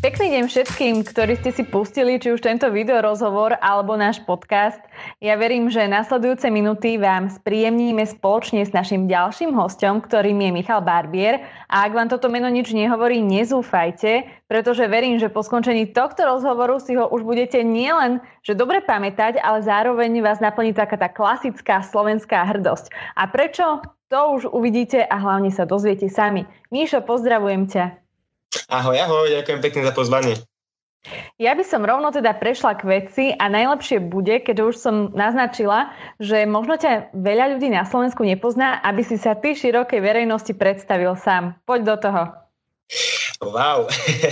Pekný deň všetkým, ktorí ste si pustili či už tento video rozhovor alebo náš podcast. Ja verím, že nasledujúce minúty vám spríjemníme spoločne s našim ďalším hostom, ktorým je Michal Barbier. A ak vám toto meno nič nehovorí, nezúfajte, pretože verím, že po skončení tohto rozhovoru si ho už budete nielen že dobre pamätať, ale zároveň vás naplní taká tá klasická slovenská hrdosť. A prečo? To už uvidíte a hlavne sa dozviete sami. Míšo, pozdravujem ťa. Ahoj, ahoj, ďakujem pekne za pozvanie. Ja by som rovno teda prešla k veci a najlepšie bude, keďže už som naznačila, že možno ťa veľa ľudí na Slovensku nepozná, aby si sa ty širokej verejnosti predstavil sám. Poď do toho. Wow.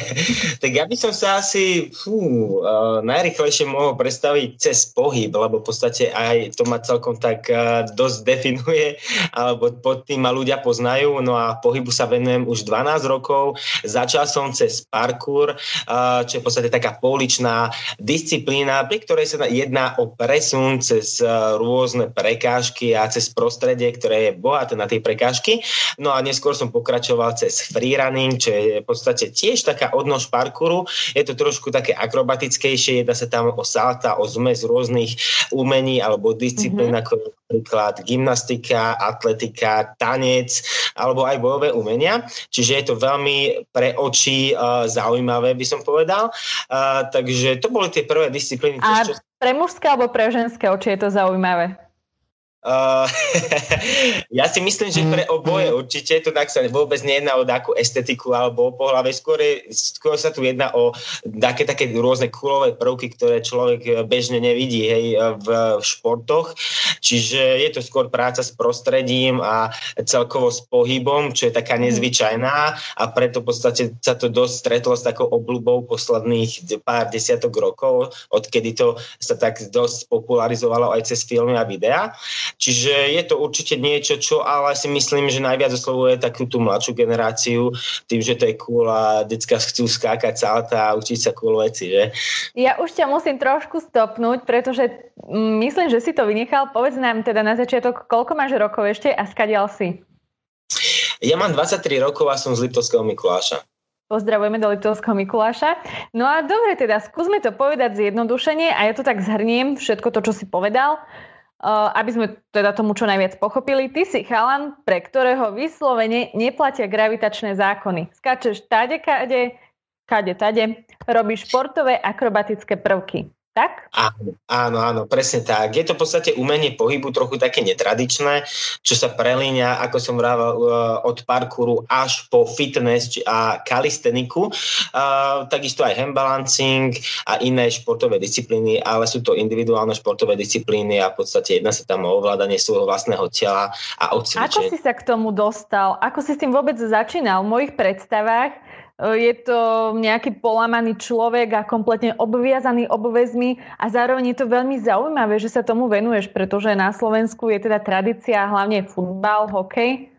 tak ja by som sa asi fú, uh, najrychlejšie mohol predstaviť cez pohyb, lebo v podstate aj to ma celkom tak uh, dosť definuje, alebo pod tým ma ľudia poznajú. No a pohybu sa venujem už 12 rokov. Začal som cez parkour, uh, čo je v podstate taká pouličná disciplína, pri ktorej sa jedná o presun cez uh, rôzne prekážky a cez prostredie, ktoré je bohaté na tie prekážky. No a neskôr som pokračoval cez freerunning, čo je podstate tiež taká odnož parkouru. Je to trošku také akrobatickejšie, jedná sa tam o salta, o zmes rôznych umení alebo disciplín, mm-hmm. ako napríklad gymnastika, atletika, tanec alebo aj bojové umenia. Čiže je to veľmi pre oči uh, zaujímavé, by som povedal. Uh, takže to boli tie prvé disciplíny. A čo... pre mužské alebo pre ženské oči je to zaujímavé? Uh, ja si myslím, že pre oboje určite to tak sa vôbec nejedná o takú estetiku alebo o pohľave, skôr, skôr sa tu jedná o také, také rôzne kulové prvky, ktoré človek bežne nevidí hej, v, v športoch. Čiže je to skôr práca s prostredím a celkovo s pohybom, čo je taká mhm. nezvyčajná a preto v podstate sa to dosť stretlo s takou obľubou posledných pár desiatok rokov, odkedy to sa tak dosť popularizovalo aj cez filmy a videá. Čiže je to určite niečo, čo ale si myslím, že najviac oslovuje takú tú mladšiu generáciu, tým, že to je cool a detská chcú skákať salta a učiť sa cool veci, že? Ja už ťa musím trošku stopnúť, pretože myslím, že si to vynechal. Povedz nám teda na začiatok, koľko máš rokov ešte a skadial si? Ja mám 23 rokov a som z Liptovského Mikuláša. Pozdravujeme do Liptovského Mikuláša. No a dobre, teda skúsme to povedať zjednodušene a ja to tak zhrniem, všetko to, čo si povedal. Uh, aby sme teda tomu čo najviac pochopili, ty si chalan, pre ktorého vyslovene neplatia gravitačné zákony. Skačeš tade, kade, kade, tade, robíš športové akrobatické prvky tak? Áno, áno, áno, presne tak. Je to v podstate umenie pohybu trochu také netradičné, čo sa prelíňa, ako som vravel, uh, od parkouru až po fitness a kalisteniku. Uh, takisto aj handbalancing a iné športové disciplíny, ale sú to individuálne športové disciplíny a v podstate jedná sa tam o ovládanie svojho vlastného tela a o Ako si sa k tomu dostal? Ako si s tým vôbec začínal? V mojich predstavách je to nejaký polamaný človek a kompletne obviazaný obväzmi a zároveň je to veľmi zaujímavé, že sa tomu venuješ, pretože na Slovensku je teda tradícia hlavne futbal, hokej.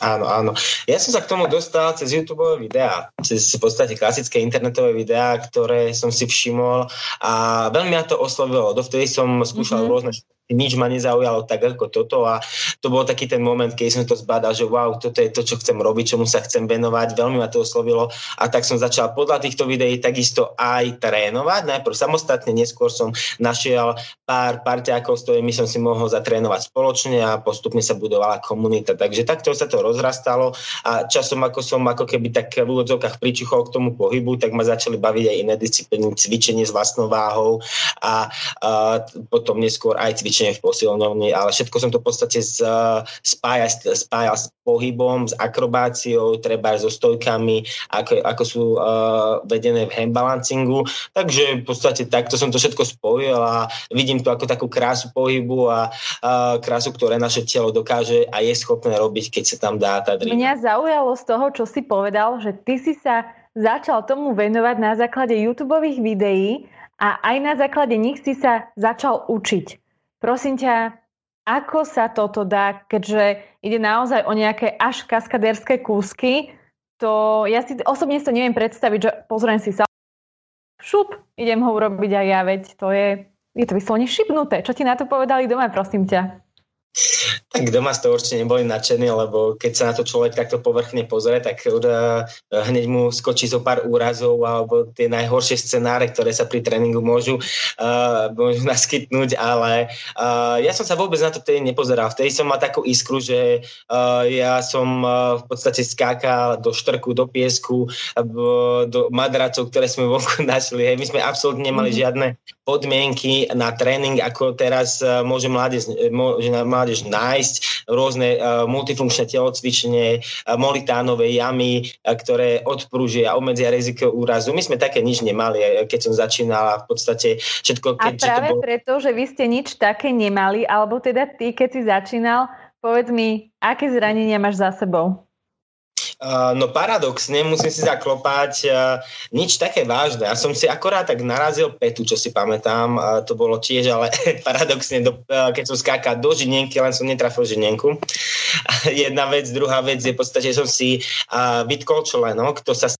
Áno, áno. Ja som sa k tomu dostal cez YouTube videá, cez v podstate klasické internetové videá, ktoré som si všimol a veľmi ma to oslovilo. Dovtedy som skúšal mm-hmm. rôzne nič ma nezaujalo tak ako toto a to bol taký ten moment, keď som to zbadal, že wow, toto je to, čo chcem robiť, čomu sa chcem venovať, veľmi ma to oslovilo a tak som začal podľa týchto videí takisto aj trénovať, najprv samostatne, neskôr som našiel pár parťákov, s ktorými som si mohol zatrénovať spoločne a postupne sa budovala komunita, takže takto sa to rozrastalo a časom ako som ako keby tak v úvodzovkách pričuchol k tomu pohybu, tak ma začali baviť aj iné disciplíny, cvičenie s vlastnou váhou a, a potom neskôr aj cvičenie cvičenie v posilňovni, ale všetko som to v podstate spájal, spájal s pohybom, s akrobáciou, treba aj so stojkami, ako, ako sú uh, vedené v handbalancingu. Takže v podstate takto som to všetko spojil a vidím to ako takú krásu pohybu a uh, krásu, ktoré naše telo dokáže a je schopné robiť, keď sa tam dá tá drina. Mňa zaujalo z toho, čo si povedal, že ty si sa začal tomu venovať na základe YouTube videí a aj na základe nich si sa začal učiť. Prosím ťa, ako sa toto dá, keďže ide naozaj o nejaké až kaskadérske kúsky, to ja si osobne si to neviem predstaviť, že pozriem si sa šup, idem ho urobiť aj ja, veď to je, je to vyslovene šipnuté. Čo ti na to povedali doma, prosím ťa? Tak doma z toho určite neboli nadšení, lebo keď sa na to človek takto povrchne pozrie, tak hneď mu skočí zo pár úrazov alebo tie najhoršie scenáre, ktoré sa pri tréningu môžu, uh, môžu naskytnúť, ale uh, ja som sa vôbec na to vtedy nepozeral. Vtedy som mal takú iskru, že uh, ja som uh, v podstate skákal do štrku, do piesku, uh, do madracov, ktoré sme vonku našli. Hej. My sme absolútne nemali mm. žiadne podmienky na tréning, ako teraz uh, môže mládež, môže mládež nájsť rôzne uh, multifunkčné telocvičenie, uh, molitánové jamy, uh, ktoré odprúžia a obmedzia riziko úrazu. My sme také nič nemali, keď som začínala v podstate všetko. Keď, a práve to bol... preto, že vy ste nič také nemali, alebo teda ty, keď si začínal, povedz mi, aké zranenia máš za sebou? No paradoxne, musím si zaklopať, uh, nič také vážne. Ja som si akorát tak narazil petu, čo si pamätám. To bolo tiež, ale paradoxne, do, uh, keď som skákal do žinienky, len som netrafil žinienku. Jedna vec, druhá vec je v podstate, že som si vytkol členok, to sa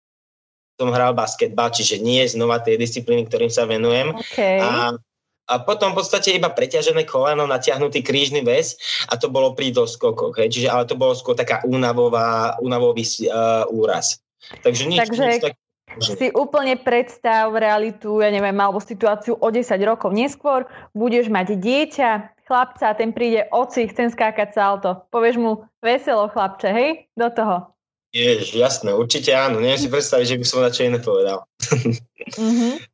som hral basketbal, čiže nie je znova tie disciplíny, ktorým sa venujem. Okay. A a potom v podstate iba preťažené koleno, natiahnutý krížny väz a to bolo pri doskokoch. Hej. Čiže, ale to bolo skôr taká únavová, únavový uh, úraz. Takže nič, Takže nič tak... si úplne predstav realitu, ja neviem, alebo situáciu o 10 rokov neskôr, budeš mať dieťa, chlapca, ten príde, oci, chcem skákať salto. Povieš mu, veselo chlapče, hej, do toho. Jež, jasné, určite áno. Neviem si predstaviť, že by som na čo iné povedal. Mm-hmm.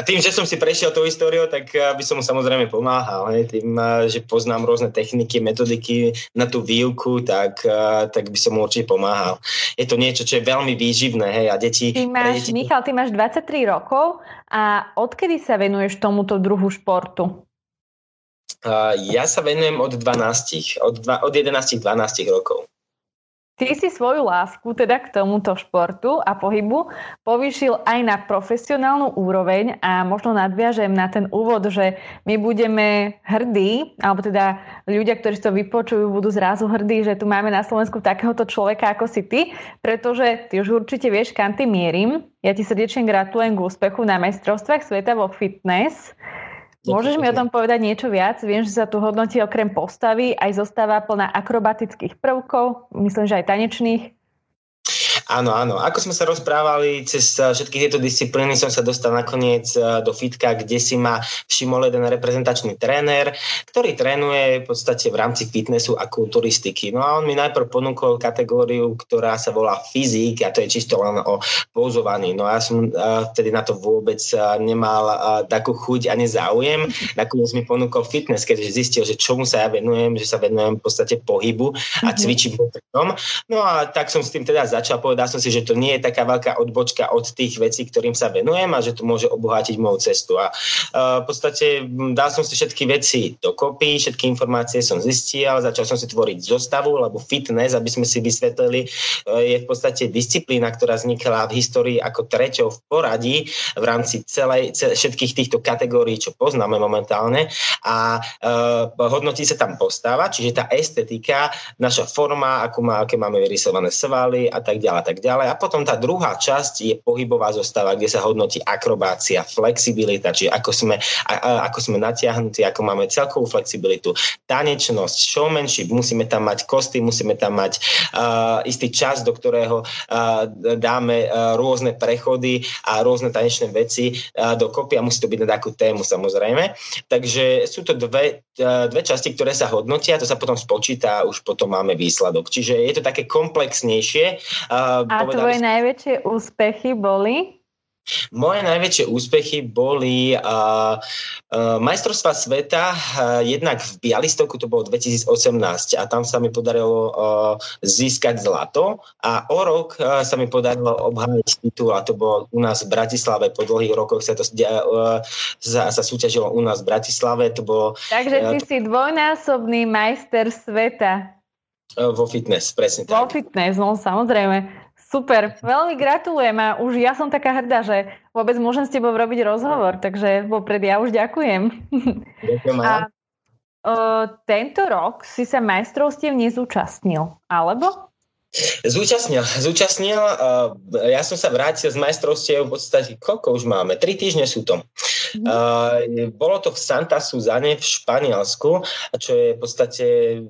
A tým, že som si prešiel tou históriou, tak eh, by som mu samozrejme pomáhal. Hej. Tým, eh, že poznám rôzne techniky, metodiky na tú výuku, tak, eh, tak by som mu určite pomáhal. Je to niečo, čo je veľmi výživné. Hej, a deti, ty máš, deti... Michal, ty máš 23 rokov a odkedy sa venuješ tomuto druhu športu? Ja sa venujem od 12, od, dva, od 11-12 rokov. Ty si svoju lásku teda k tomuto športu a pohybu povýšil aj na profesionálnu úroveň a možno nadviažem na ten úvod, že my budeme hrdí, alebo teda ľudia, ktorí to vypočujú, budú zrazu hrdí, že tu máme na Slovensku takéhoto človeka ako si ty, pretože ty už určite vieš, kam ty mierim. Ja ti srdečne gratulujem k úspechu na majstrovstvách sveta vo fitness. Môžeš mi o tom povedať niečo viac? Viem, že sa tu hodnotí okrem postavy aj zostáva plná akrobatických prvkov, myslím, že aj tanečných. Áno, áno. Ako sme sa rozprávali, cez eh, všetky tieto disciplíny som sa dostal nakoniec eh, do fitka, kde si ma všimol jeden reprezentačný tréner, ktorý trénuje v podstate v rámci fitnessu a kulturistiky. No a on mi najprv ponúkol kategóriu, ktorá sa volá fyzik a to je čisto len o pozovaní. No a ja som eh, vtedy na to vôbec nemal takú chuť ani záujem. Nakoniec mi ponúkol fitness, keďže zistil, že čomu sa ja venujem, že sa venujem v podstate pohybu a mhm. cvičím mm-hmm. No a tak som s tým teda začal povedať, povedal som si, že to nie je taká veľká odbočka od tých vecí, ktorým sa venujem a že to môže obohatiť moju cestu. A uh, v podstate dal som si všetky veci dokopy, všetky informácie som zistil, začal som si tvoriť zostavu, lebo fitness, aby sme si vysvetlili, uh, je v podstate disciplína, ktorá vznikla v histórii ako treťou v poradí v rámci celej, všetkých týchto kategórií, čo poznáme momentálne a uh, hodnotí sa tam postava, čiže tá estetika, naša forma, ako má, aké máme vyrysované svaly a tak ďalej tak ďalej. A potom tá druhá časť je pohybová zostava, kde sa hodnotí akrobácia, flexibilita, čiže ako sme, a, a, ako sme natiahnutí, ako máme celkovú flexibilitu, tanečnosť, showmanship, musíme tam mať kosty, musíme tam mať uh, istý čas, do ktorého uh, dáme uh, rôzne prechody a rôzne tanečné veci uh, dokopy a musí to byť na takú tému samozrejme. Takže sú to dve, uh, dve časti, ktoré sa hodnotia, to sa potom spočíta a už potom máme výsledok. Čiže je to také komplexnejšie. Uh, a tvoje som... najväčšie úspechy boli? Moje najväčšie úspechy boli uh, uh, majstrovstva sveta uh, jednak v Bialystoku, to bolo 2018 a tam sa mi podarilo uh, získať zlato a o rok uh, sa mi podarilo obhájiť titul a to bolo u nás v Bratislave, po dlhých rokoch sa to uh, sa, sa súťažilo u nás v Bratislave. To bolo, Takže ty uh, si dvojnásobný majster sveta. Vo fitness, presne tak. Vo fitness, no samozrejme. Super, veľmi gratulujem a už ja som taká hrdá, že vôbec môžem s tebou robiť rozhovor, takže vopred ja už ďakujem. Ďakujem. A, o, tento rok si sa majstrovstiev nezúčastnil, alebo? Zúčastnil, zúčastnil. Ja som sa vrátil z majstrovstiev v podstate, koľko už máme? Tri týždne sú to. Uh, bolo to v Santa Suzane v Španielsku, čo je v podstate,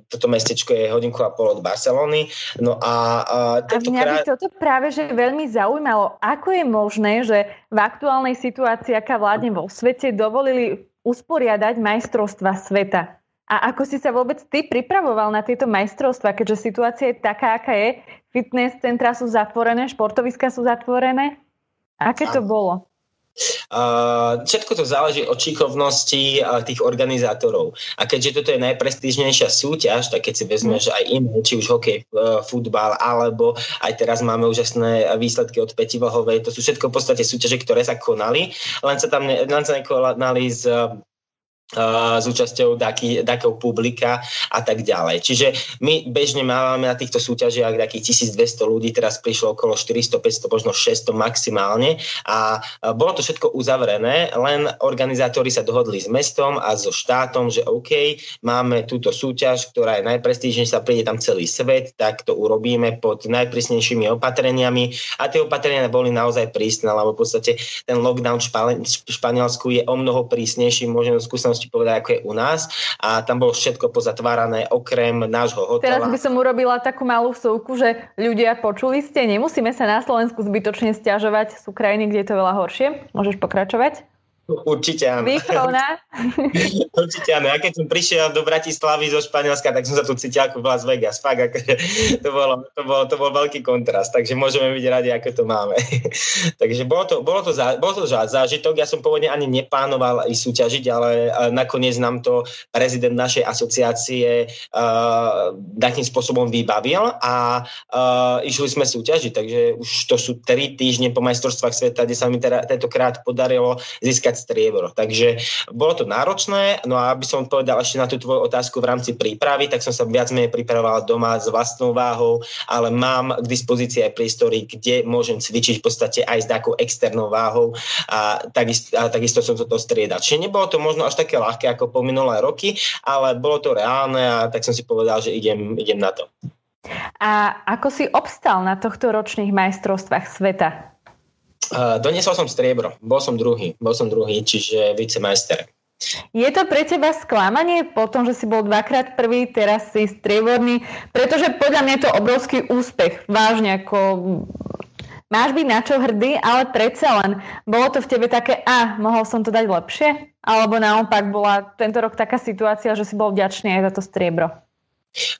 toto mestečko je hodinku a pol od Barcelony. No a, uh, a mňa by toto práve že veľmi zaujímalo, ako je možné, že v aktuálnej situácii, aká vládne vo svete, dovolili usporiadať majstrovstva sveta. A ako si sa vôbec ty pripravoval na tieto majstrovstva, keďže situácia je taká, aká je? Fitness centra sú zatvorené, športoviska sú zatvorené. Aké to bolo? Uh, všetko to záleží od šikovnosti uh, tých organizátorov. A keďže toto je najprestížnejšia súťaž, tak keď si vezmeš mm. aj iné, či už hokej, uh, futbal, alebo aj teraz máme úžasné výsledky od Peti Vlhovej, to sú všetko v podstate súťaže, ktoré sa konali, len sa tam ne, len sa nekonali z s účasťou takého publika a tak ďalej. Čiže my bežne máme na týchto súťažiach takých 1200 ľudí, teraz prišlo okolo 400, 500, možno 600 maximálne a bolo to všetko uzavrené, len organizátori sa dohodli s mestom a so štátom, že OK, máme túto súťaž, ktorá je najprestížnejšia, príde tam celý svet, tak to urobíme pod najprísnejšími opatreniami a tie opatrenia boli naozaj prísne, lebo v podstate ten lockdown v Španielsku je o mnoho prísnejší, môžem skúsenosť ti povedať, ako je u nás. A tam bolo všetko pozatvárané okrem nášho hotela. Teraz by som urobila takú malú vsúku, že ľudia počuli ste, nemusíme sa na Slovensku zbytočne stiažovať. Sú krajiny, kde je to veľa horšie. Môžeš pokračovať? Určite áno. Výchovná. Určite áno. Ja keď som prišiel do Bratislavy zo Španielska, tak som sa tu cítil ako v Las Vegas. Fakt, ako, to, bolo, to, bolo, to bol veľký kontrast, takže môžeme byť radi, ako to máme. takže bolo to, bolo to, zá, bolo to zážitok. Ja som pôvodne ani neplánoval i súťažiť, ale nakoniec nám to prezident našej asociácie uh, takým spôsobom vybavil a uh, išli sme súťažiť, takže už to sú tri týždne po majstrovstvách sveta, kde sa mi teda tentokrát podarilo získať striebro. Takže bolo to náročné, no a aby som odpovedal ešte na tú tvoju otázku v rámci prípravy, tak som sa viac menej pripravoval doma s vlastnou váhou, ale mám k dispozícii aj priestory, kde môžem cvičiť v podstate aj s takou externou váhou a takisto, a takisto som toto striedal. Čiže nebolo to možno až také ľahké ako po minulé roky, ale bolo to reálne a tak som si povedal, že idem, idem na to. A ako si obstal na tohto ročných majstrovstvách sveta? Uh, doniesol som striebro, bol som druhý, bol som druhý, čiže vicemajster. Je to pre teba sklamanie po tom, že si bol dvakrát prvý, teraz si strieborný? Pretože podľa mňa je to obrovský úspech. Vážne, ako máš byť na čo hrdý, ale predsa len bolo to v tebe také, a mohol som to dať lepšie? Alebo naopak bola tento rok taká situácia, že si bol vďačný aj za to striebro?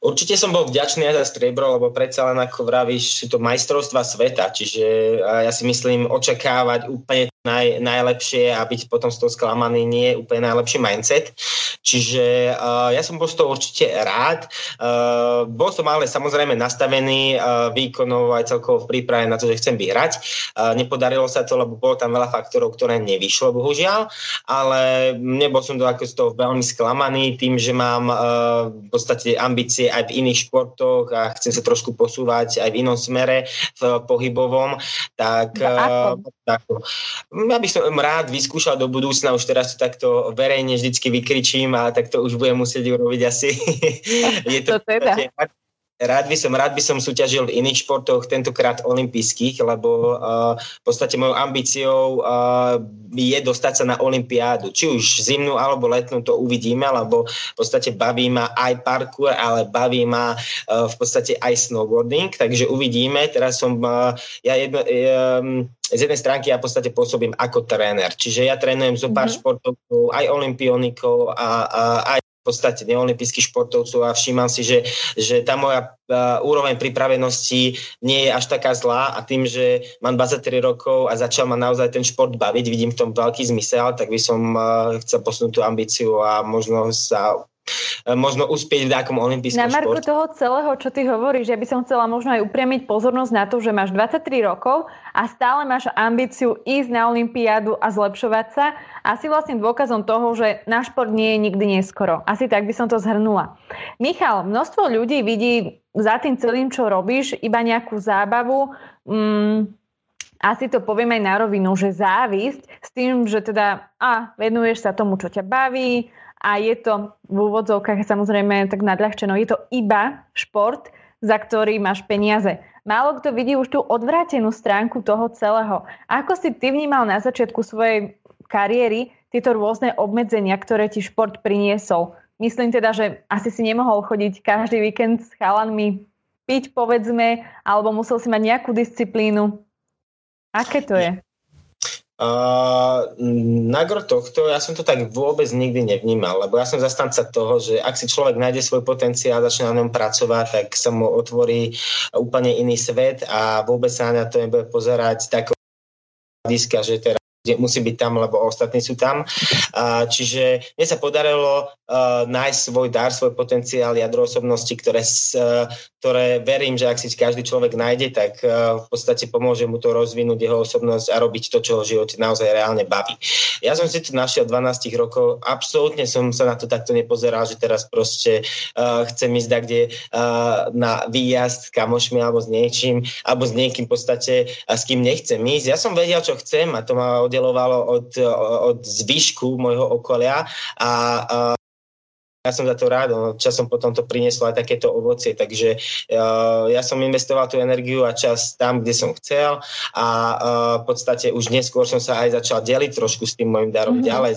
Určite som bol vďačný aj za striebro, lebo predsa len ako vravíš, sú to majstrovstva sveta, čiže ja si myslím očakávať úplne naj, najlepšie a byť potom z toho sklamaný nie je úplne najlepší mindset. Čiže uh, ja som bol z toho určite rád. Uh, bol som ale samozrejme nastavený uh, výkonov aj celkovo v príprave na to, že chcem vyhrať. Uh, nepodarilo sa to, lebo bolo tam veľa faktorov, ktoré nevyšlo, bohužiaľ, ale nebol som to ako z toho veľmi sklamaný tým, že mám uh, v podstate ambície aj v iných športoch a chcem sa trošku posúvať aj v inom smere v pohybovom. Tak, uh, tak ja by som rád vyskúšal do budúcna, už teraz to takto verejne vždycky vykričím a tak to už budem musieť urobiť asi. je to, to teda. Rád by som, rád by som súťažil v iných športoch, tentokrát olympijských, lebo uh, v podstate mojou ambíciou uh, je dostať sa na olympiádu. Či už zimnú alebo letnú to uvidíme, lebo v podstate baví ma aj parkour, ale baví ma uh, v podstate aj snowboarding, takže uvidíme. Teraz som, uh, ja jedno, um, z jednej stránky ja v podstate pôsobím ako tréner, čiže ja trénujem zo pár mm-hmm. športovcov, aj olimpionikov a, a aj v podstate neolimpijských športovcov a všímam si, že, že tá moja uh, úroveň pripravenosti nie je až taká zlá a tým, že mám 23 rokov a začal ma naozaj ten šport baviť, vidím v tom veľký zmysel, tak by som uh, chcel posunúť tú ambíciu a možno sa E, možno uspieť v nejakom olympijskom Na marku toho celého, čo ty hovoríš, ja by som chcela možno aj upriamiť pozornosť na to, že máš 23 rokov a stále máš ambíciu ísť na olympiádu a zlepšovať sa. A si vlastne dôkazom toho, že na šport nie je nikdy neskoro. Asi tak by som to zhrnula. Michal, množstvo ľudí vidí za tým celým, čo robíš, iba nejakú zábavu, mm, asi to poviem aj na rovinu, že závisť s tým, že teda a venuješ sa tomu, čo ťa baví, a je to v úvodzovkách samozrejme tak nadľahčeno, je to iba šport, za ktorý máš peniaze. Málo kto vidí už tú odvrátenú stránku toho celého. Ako si ty vnímal na začiatku svojej kariéry tieto rôzne obmedzenia, ktoré ti šport priniesol. Myslím teda, že asi si nemohol chodiť každý víkend s chalanmi piť, povedzme, alebo musel si mať nejakú disciplínu. Aké to je? Uh, na gro tohto ja som to tak vôbec nikdy nevnímal, lebo ja som zastanca toho, že ak si človek nájde svoj potenciál a začne na ňom pracovať, tak sa mu otvorí úplne iný svet a vôbec sa na to nebude pozerať tak hľadiska, že teraz musí byť tam, lebo ostatní sú tam. Čiže mne sa podarilo nájsť svoj dar, svoj potenciál, jadro osobnosti, ktoré, ktoré verím, že ak si každý človek nájde, tak v podstate pomôže mu to rozvinúť jeho osobnosť a robiť to, čo ho živote naozaj reálne baví. Ja som si to našiel 12 rokov, absolútne som sa na to takto nepozeral, že teraz proste chcem ísť kde na výjazd s kamošmi alebo s niečím, alebo s niekým v podstate, s kým nechcem ísť. Ja som vedel, čo chcem a to ma oddelovalo od, od zvyšku môjho okolia a, a ja som za to rád, no, časom potom to prinieslo aj takéto ovocie, takže uh, ja som investoval tú energiu a čas tam, kde som chcel a uh, v podstate už neskôr som sa aj začal deliť trošku s tým môjim darom mm-hmm. ďalej,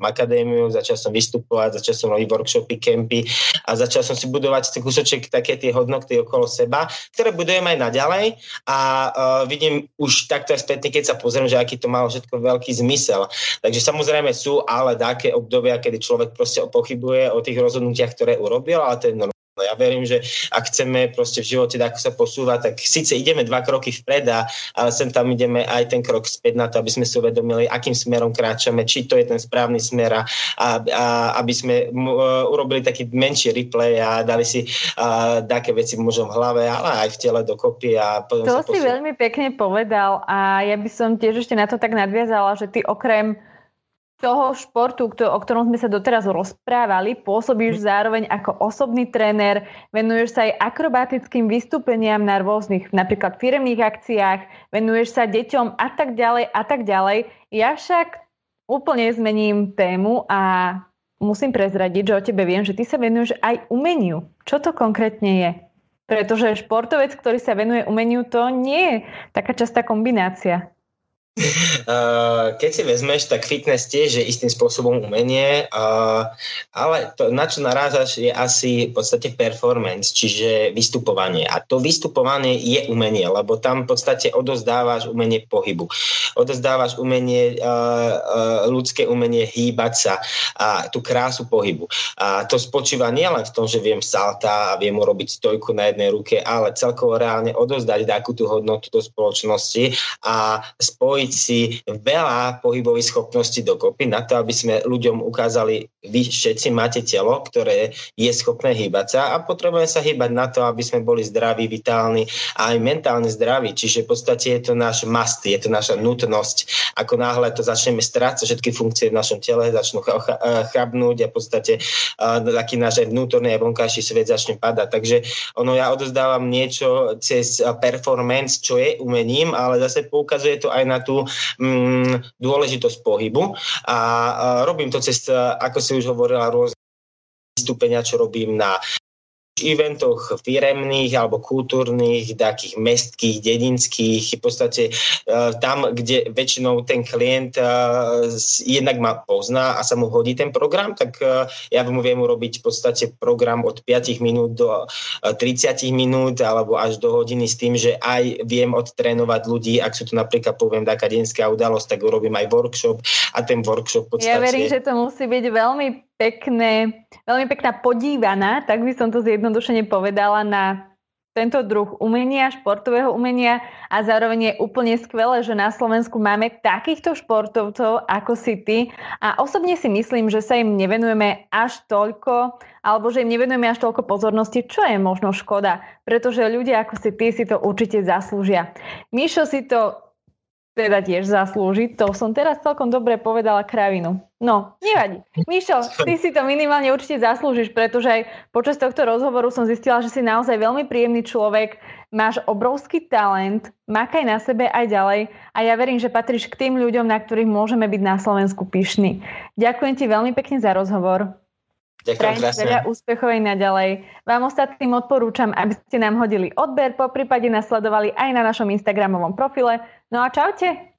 akadémiu, začal som vystupovať, začal som robiť workshopy, kempy a začal som si budovať kúsoček také tie hodnoty okolo seba, ktoré budujem aj naďalej a uh, vidím už takto aj spätne, keď sa pozriem, že aký to malo všetko veľký zmysel. Takže samozrejme sú ale také obdobia, kedy človek proste pochybuje o tých rozhodnutiach, ktoré urobil, ale to je normálne No ja verím, že ak chceme proste v živote ako sa posúvať, tak síce ideme dva kroky vpred, a, ale sem tam ideme aj ten krok späť na to, aby sme si uvedomili, akým smerom kráčame, či to je ten správny smer a, a aby sme uh, urobili taký menší replay a dali si uh, také veci možno v hlave, ale aj v tele dokopy. A potom to si veľmi pekne povedal a ja by som tiež ešte na to tak nadviazala, že ty okrem toho športu, o ktorom sme sa doteraz rozprávali, pôsobíš hm. zároveň ako osobný tréner, venuješ sa aj akrobatickým vystúpeniam na rôznych, napríklad firmných akciách, venuješ sa deťom a tak ďalej a tak ďalej. Ja však úplne zmením tému a musím prezradiť, že o tebe viem, že ty sa venuješ aj umeniu. Čo to konkrétne je? Pretože športovec, ktorý sa venuje umeniu, to nie je taká častá kombinácia. Keď si vezmeš, tak fitness tiež je istým spôsobom umenie, ale to, na čo narážaš, je asi v podstate performance, čiže vystupovanie. A to vystupovanie je umenie, lebo tam v podstate odozdávaš umenie pohybu. Odozdávaš umenie, ľudské umenie hýbať sa a tú krásu pohybu. A to spočíva nielen v tom, že viem salta a viem urobiť stojku na jednej ruke, ale celkovo reálne odozdať takú tú hodnotu do spoločnosti a spojiť spojiť si veľa pohybových schopností dokopy na to, aby sme ľuďom ukázali, vy všetci máte telo, ktoré je schopné hýbať sa a potrebujeme sa hýbať na to, aby sme boli zdraví, vitálni a aj mentálne zdraví. Čiže v podstate je to náš must, je to naša nutnosť. Ako náhle to začneme strácať, všetky funkcie v našom tele začnú chabnúť a v podstate taký náš vnútorný a vonkajší svet začne padať. Takže ono ja odozdávam niečo cez performance, čo je umením, ale zase poukazuje to aj na tú tú mm, dôležitosť pohybu. A, robím to cez, ako si už hovorila, rôzne vystúpenia, čo robím na eventoch firemných alebo kultúrnych, takých mestských, dedinských, v podstate uh, tam, kde väčšinou ten klient uh, jednak ma pozná a sa mu hodí ten program, tak uh, ja mu viem urobiť v podstate program od 5 minút do 30 minút alebo až do hodiny s tým, že aj viem odtrénovať ľudí, ak sú to napríklad, poviem, taká denská udalosť, tak urobím aj workshop a ten workshop v podstate... Ja verím, že to musí byť veľmi pekné, veľmi pekná podívaná, tak by som to zjednodušene povedala, na tento druh umenia, športového umenia a zároveň je úplne skvelé, že na Slovensku máme takýchto športovcov ako si ty a osobne si myslím, že sa im nevenujeme až toľko alebo že im nevenujeme až toľko pozornosti, čo je možno škoda, pretože ľudia ako si ty si to určite zaslúžia. Mišo si to teda tiež zaslúži. To som teraz celkom dobre povedala kravinu. No, nevadí. Mišo, ty si to minimálne určite zaslúžiš, pretože aj počas tohto rozhovoru som zistila, že si naozaj veľmi príjemný človek, máš obrovský talent, makaj na sebe aj ďalej a ja verím, že patríš k tým ľuďom, na ktorých môžeme byť na Slovensku pyšní. Ďakujem ti veľmi pekne za rozhovor. Ďakujem krásne. veľa úspechov aj naďalej. Vám ostatným odporúčam, aby ste nám hodili odber, po prípade nasledovali aj na našom Instagramovom profile. No a čaute!